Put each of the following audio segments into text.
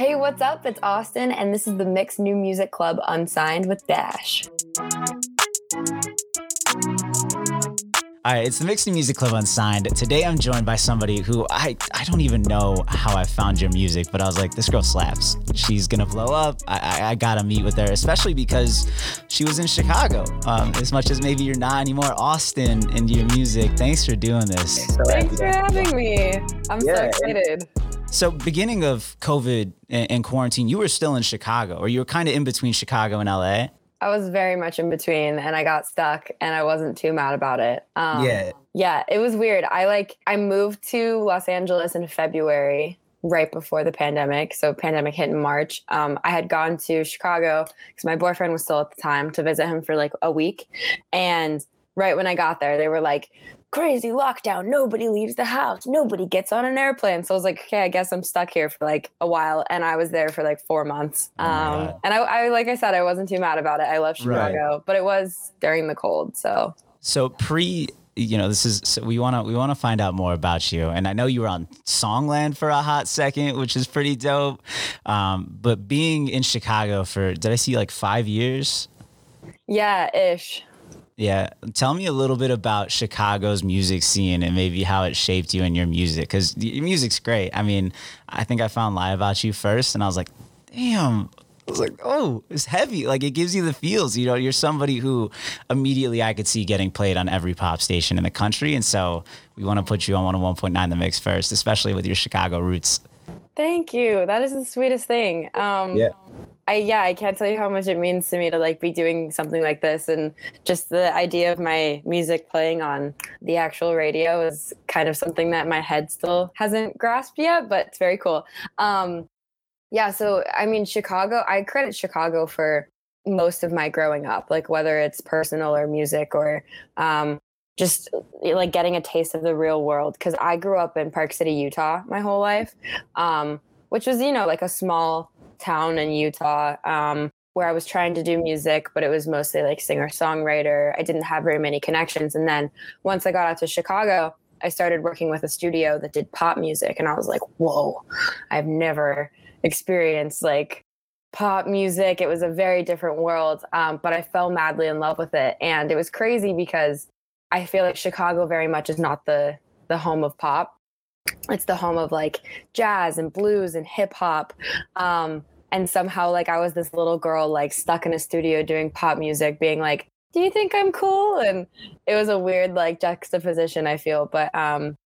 Hey, what's up? It's Oston, and this is the Mix New Music Club Unsigned with Dash. All right, it's the Mix New Music Club Unsigned. Today I'm joined by somebody who I, I don't even know how I found your music, but I was like, this girl slaps. She's gonna blow up. I, I, I gotta meet with her, especially because she was in Chicago. Um, as much as maybe you're not anymore, Oston and your music. Thanks for doing this. Thanks for having me. I'm so excited. So, beginning of COVID and, quarantine, you were still in Chicago, or you were kind of in between Chicago and LA. I was very much in between and I got stuck and I wasn't too mad about it. Um, yeah. Yeah, it was weird. I like I moved to Los Angeles in February right before the pandemic. So pandemic hit in March. Um, I had gone to Chicago because my boyfriend was still at the time to visit him for like a week. And right when I got there, they were like, crazy lockdown. Nobody leaves the house. Nobody gets on an airplane. So I was like, okay, I guess I'm stuck here for like a while. And I was there for like four months. Oh um, and I, I, like I said, I wasn't too mad about it. I love Chicago, right. but it was during the cold. So, so pre, you know, this is, so we want to, we want to find out more about you. And I know you were on Songland for a hot second, which is pretty dope. Um, but being in Chicago for, did I see like five years? Yeah, ish. Yeah. Tell me a little bit about Chicago's music scene and maybe how it shaped you and your music. Because your music's great. I mean, I think I found Lie About You first, and I was like, damn. I was like, oh, it's heavy. Like it gives you the feels. You know, you're somebody who immediately I could see getting played on every pop station in the country. And so we want to put you on 101.9 The Mix first, especially with your Chicago roots. Thank you. That is the sweetest thing. Um, yeah. I yeah, I can't tell you how much it means to me to like be doing something like this and just the idea of my music playing on the actual radio is kind of something that my head still hasn't grasped yet, but it's very cool. Um yeah, so I mean Chicago, I credit Chicago for most of my growing up, like whether it's personal or music or um just like getting a taste of the real world because I grew up in Park City, Utah my whole life. Um which was, you know, like a small town in Utah um, where I was trying to do music, but it was mostly like singer songwriter. I didn't have very many connections. And then once I got out to Chicago, I started working with a studio that did pop music. And I was like, whoa, I've never experienced like pop music. It was a very different world, um, but I fell madly in love with it. And it was crazy because I feel like Chicago very much is not the the home of pop it's the home of like jazz and blues and hip hop. Um, and somehow like I was this little girl like stuck in a studio doing pop music, being like, "Do you think I'm cool?" And it was a weird like juxtaposition. I feel, but um,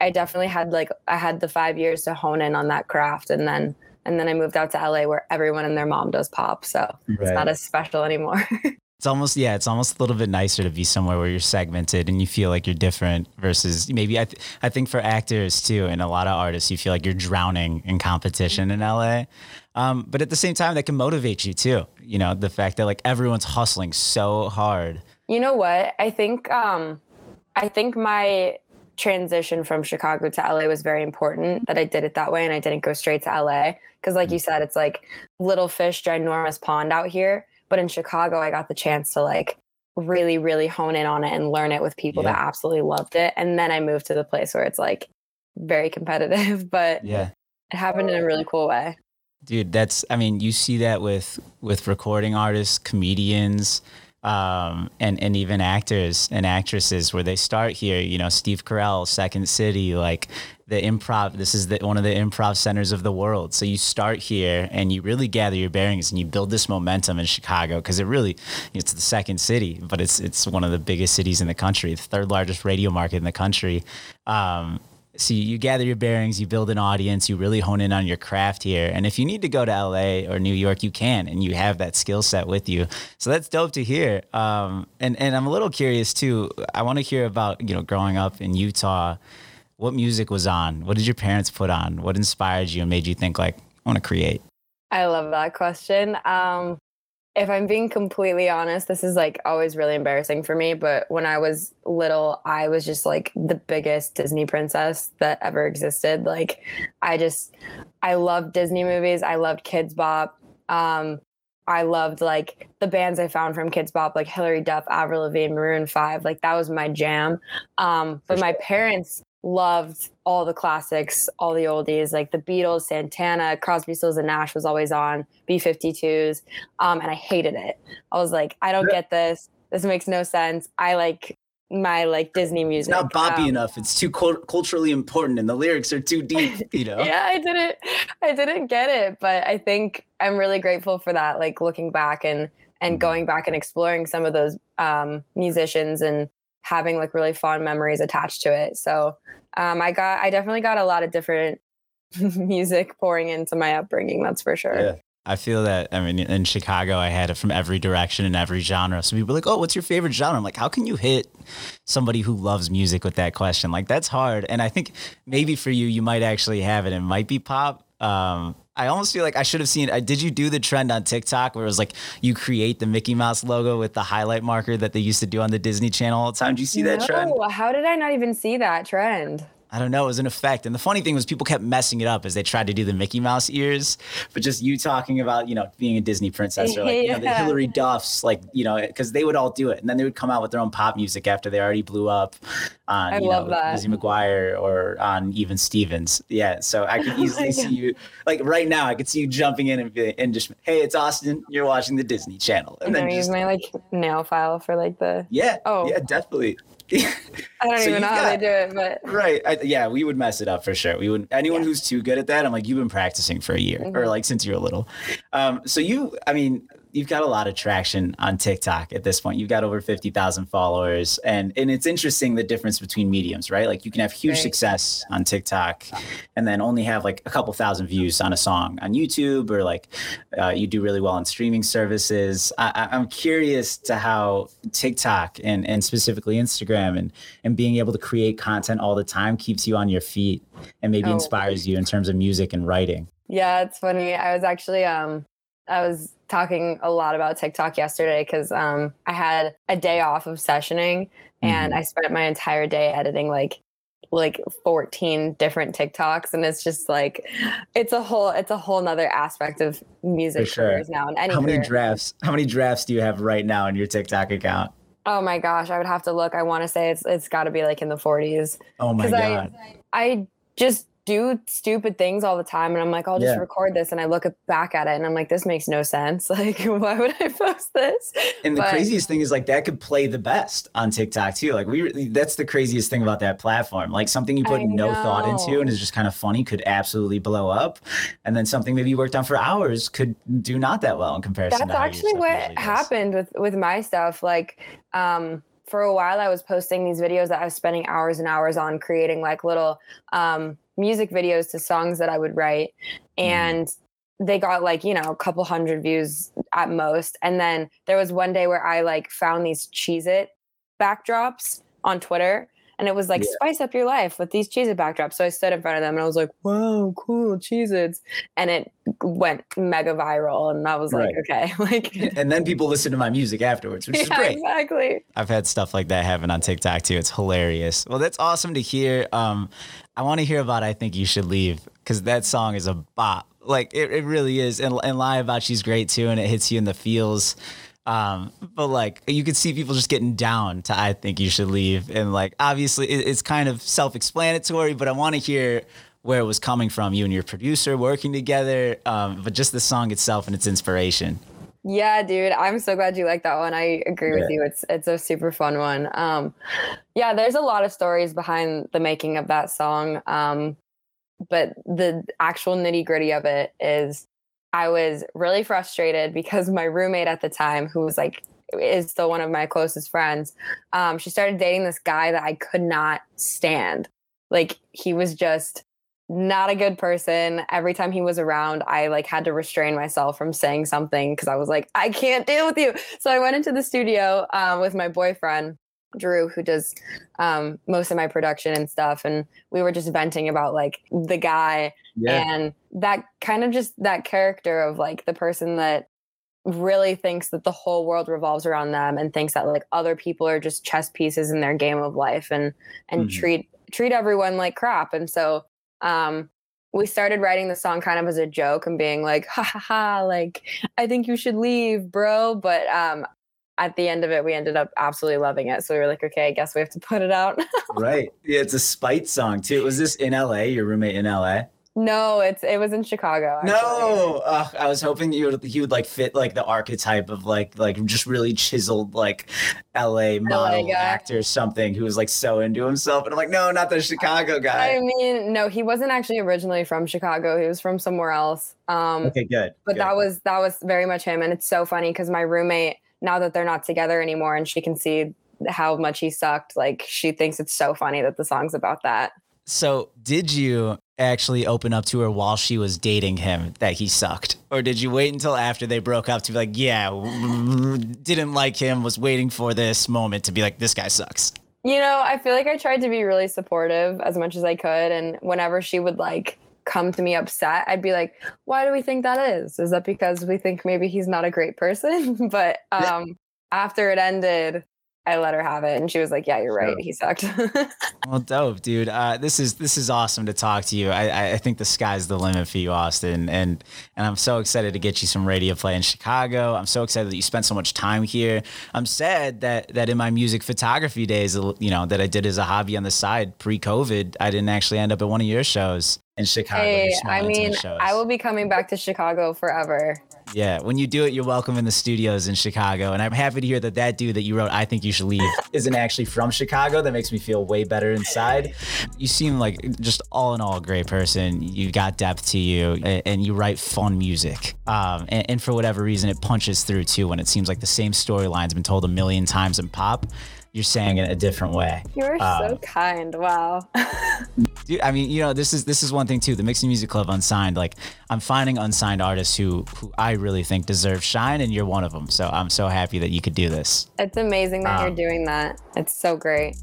I definitely had like I had the five years to hone in on that craft, and then and then I moved out to LA where everyone and their mom does pop, so right. it's not as special anymore. It's almost yeah, it's almost a little bit nicer to be somewhere where you're segmented and you feel like you're different versus maybe I th- I think for actors too and a lot of artists you feel like you're drowning in competition in LA. Um, but at the same time that can motivate you too. You know, the fact that like everyone's hustling so hard. You know what? I think um I think my transition from Chicago to LA was very important that I did it that way and I didn't go straight to LA because like you said it's like little fish ginormous pond out here but in Chicago, I got the chance to like really, really hone in on it and learn it with people yeah. that absolutely loved it. And then I moved to the place where it's like very competitive, but yeah, it happened in a really cool way. Dude, that's I mean, you see that with with recording artists, comedians, um, and and even actors and actresses where they start here. You know, Steve Carell, Second City, like the improv. This is the, one of the improv centers of the world. So you start here and you really gather your bearings and you build this momentum in Chicago because it really it's the second city, but it's it's one of the biggest cities in the country, the third largest radio market in the country. Um, so you gather your bearings, you build an audience, you really hone in on your craft here. And if you need to go to LA or New York, you can, and you have that skill set with you. So that's dope to hear. Um, and and I'm a little curious too. I want to hear about you know growing up in Utah. What music was on? What did your parents put on? What inspired you and made you think like I want to create? I love that question. Um, if I'm being completely honest, this is like always really embarrassing for me. But when I was little, I was just like the biggest Disney princess that ever existed. Like, I just, I loved Disney movies. I loved Kidz Bop. Um, I loved like the bands I found from Kidz Bop, like Hilary Duff, Avril Lavigne, Maroon Five. Like that was my jam. Um, but my parents loved all the classics, all the oldies, like the Beatles, Santana, Crosby, Stills, and Nash was always on B52s, um, and I hated it. I was like, I don't get this. This makes no sense. I like my like Disney music. It's not boppy um, enough. It's too culturally important, and the lyrics are too deep. You know. yeah, I didn't. I didn't get it, but I think I'm really grateful for that. Like looking back and and mm-hmm. going back and exploring some of those um, musicians and having like really fond memories attached to it. So um, I got, I definitely got a lot of different music pouring into my upbringing. That's for sure. Yeah. I feel that. I mean, in Chicago, I had it from every direction and every genre. So people were like, "Oh, what's your favorite genre?" I'm like, "How can you hit somebody who loves music with that question? Like, that's hard." And I think maybe for you, you might actually have it. It might be pop. Um, I almost feel like I should have seen. Uh, did you do the trend on TikTok where it was like you create the Mickey Mouse logo with the highlight marker that they used to do on the Disney Channel all the time? Did you see that trend? How did I not even see that trend? I don't know, it was an effect. And the funny thing was people kept messing it up as they tried to do the Mickey Mouse ears. But just you talking about, you know, being a Disney princess or like, yeah. you know, the Hilary Duffs, like, you know, because they would all do it. And then they would come out with their own pop music after they already blew up on, I you know, that. Lizzie McGuire or on even Stevens. Yeah. So I could oh easily see you, like right now, I could see you jumping in and, be, and just, hey, it's Oston. You're watching the Disney Channel. And, and then use my like nail file for like the. Yeah. Oh. Yeah, definitely. I don't so even know got, how they do it, but right, I, yeah, we would mess it up for sure. We would anyone yeah. who's too good at that. I'm like, you've been practicing for a year mm-hmm. or like since you were little. Um, so you, I mean, you've got a lot of traction on TikTok at this point. You've got over 50,000 followers and and it's interesting the difference between mediums, right? Like you can have huge right. success on TikTok and then only have like a couple thousand views on a song on YouTube or like uh, you do really well on streaming services. I, I'm curious to how TikTok and and specifically Instagram and and being able to create content all the time keeps you on your feet and maybe oh. inspires you in terms of music and writing. Yeah, it's funny. I was actually um I was talking a lot about TikTok yesterday because um, I had a day off of sessioning and mm-hmm. I spent my entire day editing like like 14 different TikToks and it's just like it's a whole it's a whole nother aspect of music sure. now and how many drafts how many drafts do you have right now in your TikTok account? Oh my gosh, I would have to look. I want to say it's it's got to be like in the 40s. Oh my god. I, I just do stupid things all the time and I'm like, I'll just yeah. record this and I look back at it and I'm like, this makes no sense. Like, why would I post this? And the but, craziest thing is like that could play the best on TikTok too. Like we that's the craziest thing about that platform. Like something you put I no know. thought into and is just kind of funny could absolutely blow up. And then something maybe you worked on for hours could do not that well in comparison That's actually what happened with with my stuff. Like um for a while I was posting these videos that I was spending hours and hours on creating like little um music videos to songs that I would write. Mm. And they got like, you know, a couple hundred views at most. And then there was one day where I like found these Cheez It backdrops on Twitter and it was like yeah. spice up your life with these Cheez It backdrops. So I stood in front of them and I was like, "Wow, cool Cheez Its," and it went mega viral. And I was right. like, "Okay," like. And then people listen to my music afterwards, which yeah, is great. Exactly. I've had stuff like that happen on TikTok too. It's hilarious. Well, that's awesome to hear. Um, I want to hear about I Think You Should Leave because that song is a bop. Like it, it really is. And, and Lie About She's great too. And it hits you in the feels. Um, but like you could see people just getting down to I Think You Should Leave. And like obviously it, it's kind of self explanatory, but I want to hear where it was coming from, you and your producer working together, um, but just the song itself and its inspiration. Yeah, dude, I'm so glad you like that one. I agree yeah. with you. It's it's a super fun one. Um, yeah, there's a lot of stories behind the making of that song. Um, but the actual nitty gritty of it is, I was really frustrated because my roommate at the time, who was like is still one of my closest friends, um, she started dating this guy that I could not stand. Like he was just not a good person. Every time he was around, I like had to restrain myself from saying something because I was like, I can't deal with you. So I went into the studio um, with my boyfriend. Drew, who does um, most of my production and stuff, and we were just venting about like the guy yeah. and that kind of just that character of like the person that really thinks that the whole world revolves around them and thinks that like other people are just chess pieces in their game of life and and mm-hmm. treat treat everyone like crap and so um, we started writing the song kind of as a joke and being like, ha ha ha, like, I think you should leave, bro. But um, at the end of it, we ended up absolutely loving it. So we were like, okay, I guess we have to put it out. right. Yeah, it's a spite song too. Was this in LA? Your roommate in LA? No, it's it was in Chicago. Actually. No, uh, I was hoping you would he would like fit like the archetype of like like just really chiseled like L.A. model LA actor something who was like so into himself, and I'm like, no, not the Chicago guy. I mean, no, he wasn't actually originally from Chicago. He was from somewhere else. Um, okay, good. But good. that was that was very much him, and it's so funny because my roommate now that they're not together anymore, and she can see how much he sucked. Like she thinks it's so funny that the song's about that. So, did you actually open up to her while she was dating him that he sucked? Or did you wait until after they broke up to be like, yeah, didn't like him, was waiting for this moment to be like, this guy sucks? You know, I feel like I tried to be really supportive as much as I could. And whenever she would like come to me upset, I'd be like, why do we think that is? Is that because we think maybe he's not a great person? but um, after it ended, I let her have it, and she was like, "Yeah, you're right. He sucked." well, dope, dude. Uh, this is this is awesome to talk to you. I, I think the sky's the limit for you, Oston, and and I'm so excited to get you some radio play in Chicago. I'm so excited that you spent so much time here. I'm sad that that in my music photography days, you know, that I did as a hobby on the side pre-COVID, I didn't actually end up at one of your shows in Chicago. Hey, I mean, I will be coming back to Chicago forever. Yeah, when you do it, you're welcome in the studios in Chicago. And I'm happy to hear that that dude that you wrote, I Think You Should Leave, isn't actually from Chicago. That makes me feel way better inside. You seem like just all in all a great person. You got depth to you and you write fun music. Um, and, and for whatever reason, it punches through too when it seems like the same storyline's been told a million times in pop you're saying it a different way. You're um, so kind. Wow. dude, I mean, you know, this is this is one thing too. The Mix New Music Club unsigned, like I'm finding unsigned artists who who I really think deserve shine, and you're one of them. So I'm so happy that you could do this. It's amazing that um, you're doing that. It's so great.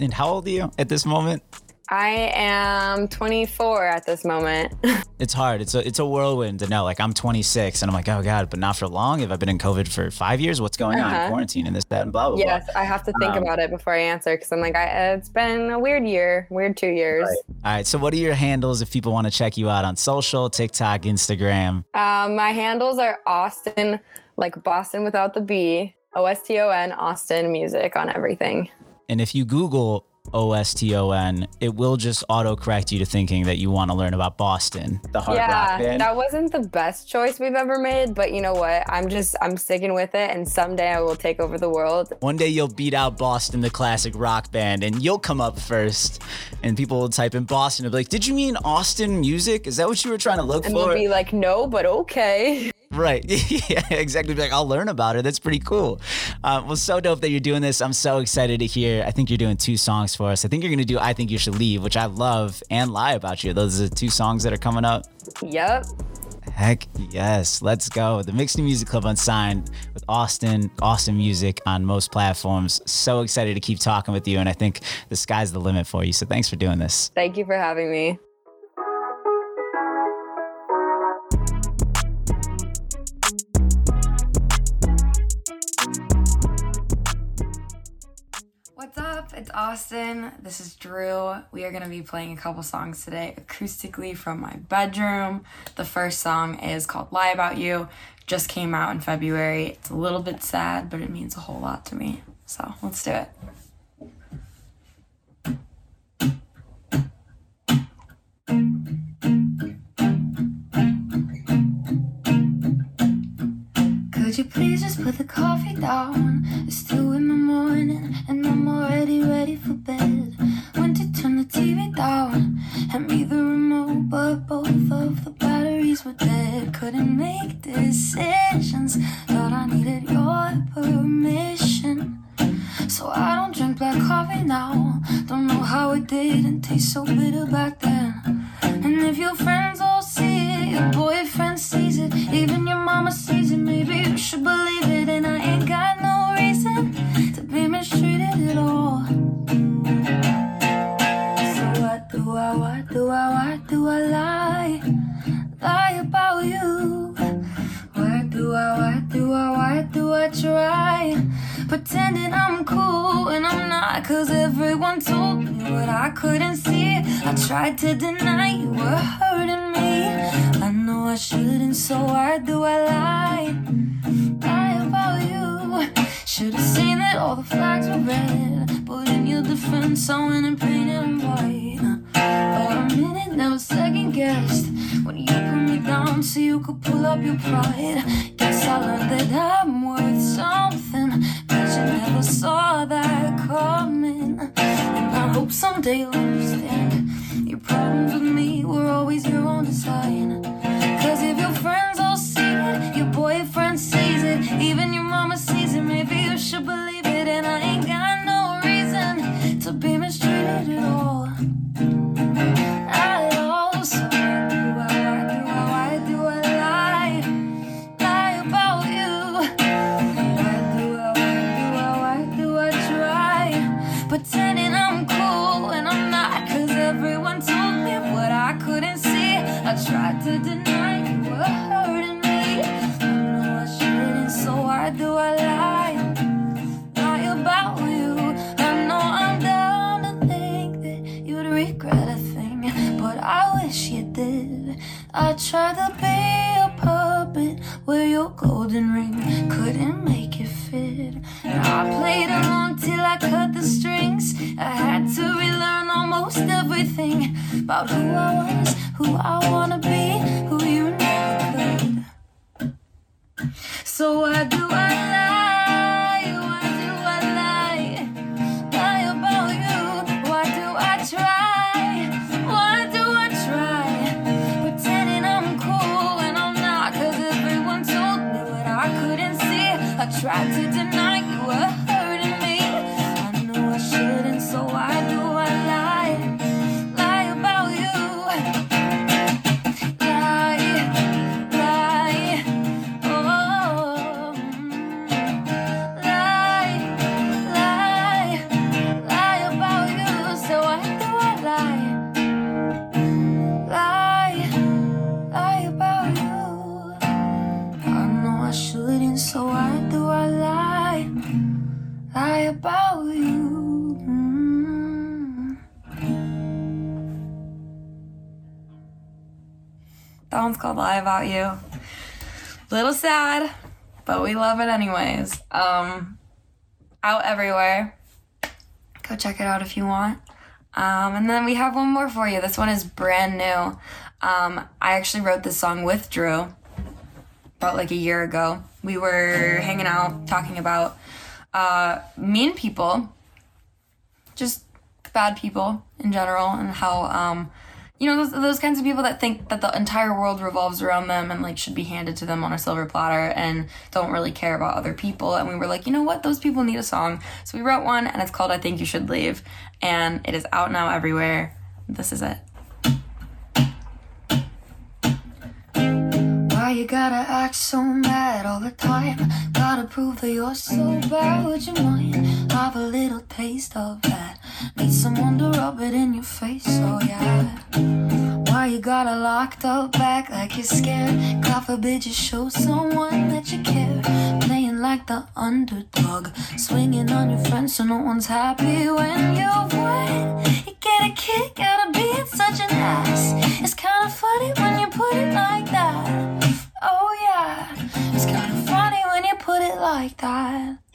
And how old are you at this moment? I am 24 at this moment. it's hard. It's a it's a whirlwind to know. Like I'm 26 and I'm like, oh god, but not for long. Have I been in COVID for five years? What's going uh-huh. on? Quarantine and this, that, and blah blah. Yes, blah. I have to think um, about it before I answer because I'm like, I, it's been a weird year, weird two years. Right. All right. So what are your handles if people want to check you out on social, TikTok, Instagram? Um, my handles are Oston, like Boston without the B, O S T O N, Oston Music on everything. And if you Google O S T O N, it will just auto correct you to thinking that you want to learn about Boston, the hard yeah, rock band. That wasn't the best choice we've ever made, but you know what? I'm just I'm sticking with it and someday I will take over the world. One day you'll beat out Boston, the classic rock band, and you'll come up first and people will type in Boston and be like, Did you mean Oston music? Is that what you were trying to look and for? And they'll be like, No, but okay. Right. yeah, exactly. Be like, I'll learn about it. That's pretty cool. Um, well, so dope that you're doing this. I'm so excited to hear. I think you're doing two songs for us. I think you're going to do I Think You Should Leave, which I love, and Lie About You. Those are the two songs that are coming up. Yep. Heck yes. Let's go. The Mix New Music Club Unsigned with Oston, Oston Music on most platforms. So excited to keep talking with you. And I think the sky's the limit for you. So thanks for doing this. Thank you for having me. Oston. This is Drew. We are going to be playing a couple songs today acoustically from my bedroom. The first song is called Lie About You. Just came out in February. It's a little bit sad, but it means a whole lot to me. So let's do it. Could you please just put the coffee down? It's two in the morning and I'm already ready for bed. Went to turn the TV down, hand me the remote, but both of the batteries were dead. Couldn't make decisions, thought I needed your permission. So I don't drink black coffee now. Don't know how it didn't taste so bitter back then. And if your friends all your boyfriend sees it, even your mama sees it, maybe you should believe it. And I ain't got no reason to be mistreated at all. So what do I, what do I, what do I lie? Lie about you. Why do I, what do I, why do I try? Pretending I'm cool and I'm not, cause everyone told me what I couldn't see. I tried to deny you were hurting me. I shouldn't, so why do I lie? Lie about you. Should have seen that all the flags were red. But in your defense, I went and painted them white. For a minute, never second guessed when you put me down so you could pull up your pride. Guess I learned that I'm worth something, but you never saw that coming. And I hope someday you'll understand your problems with me were always your own design. I tried to be a puppet where your golden ring Tried to deny That one's called Lie About You. Little sad, but we love it anyways. Um, out everywhere. Go check it out if you want. Um, and then we have one more for you. This one is brand new. Um, I actually wrote this song with Drew about like a year ago. We were hanging out talking about uh, mean people, just bad people in general, and how um, you know those, those kinds of people that think that the entire world revolves around them and like should be handed to them on a silver platter and don't really care about other people. And we were like, you know what, those people need a song. So we wrote one, and it's called "I Think You Should Leave," and it is out now everywhere. This is it. Why you gotta act so mad all the time? Gotta prove that you're so bad. Would you mind? Have a little taste of that. Need someone to rub it in your face, oh yeah. Why you gotta locked up back like you're scared? God forbid you show someone that you care. Playing like the underdog, swinging on your friends so no one's happy when you win. You get a kick out of being such an ass. It's kinda funny when you put it like that. Oh yeah, it's kinda funny when you put it like that.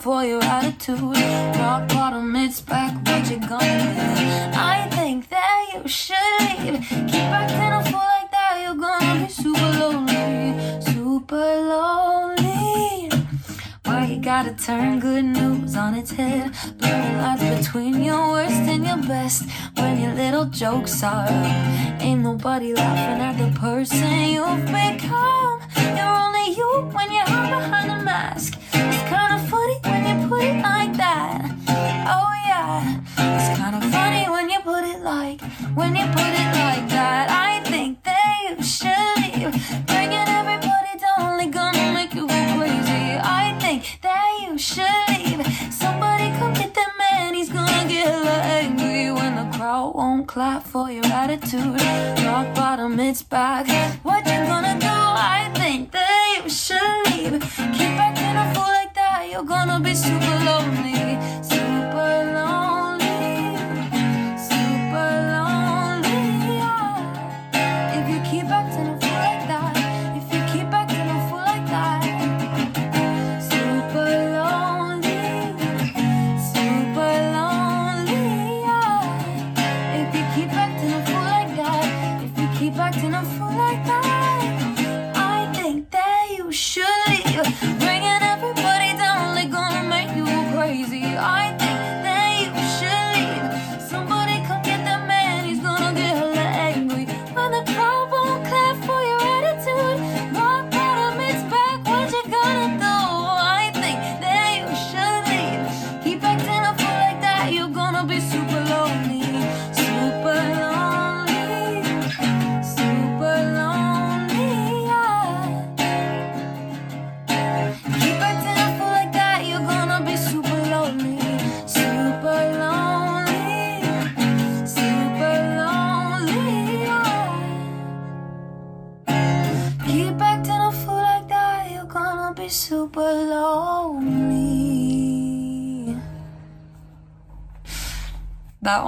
For your attitude. Rock bottom, it's back, what you gonna do? I think that you should leave. Keep acting a fool like that, you're gonna be super lonely, super lonely. Why you gotta turn good news on its head? Blurring lines between your worst and your best. When your little jokes are up, ain't nobody laughing at the person you've become. You're only you when you hide behind a mask. Your. Rock bottom, it's back.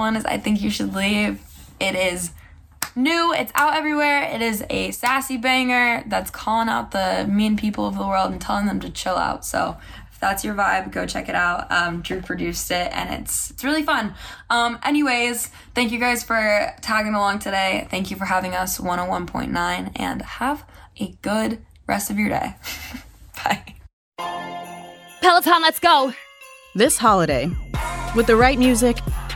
One is I Think You Should Leave. It is new, it's out everywhere. It is a sassy banger that's calling out the mean people of the world and telling them to chill out. So if that's your vibe, go check it out. Um, Drew produced it and it's it's really fun. Um, anyways, thank you guys for tagging along today. Thank you for having us 101.9 and have a good rest of your day. Bye. Peloton, let's go. This holiday, with the right music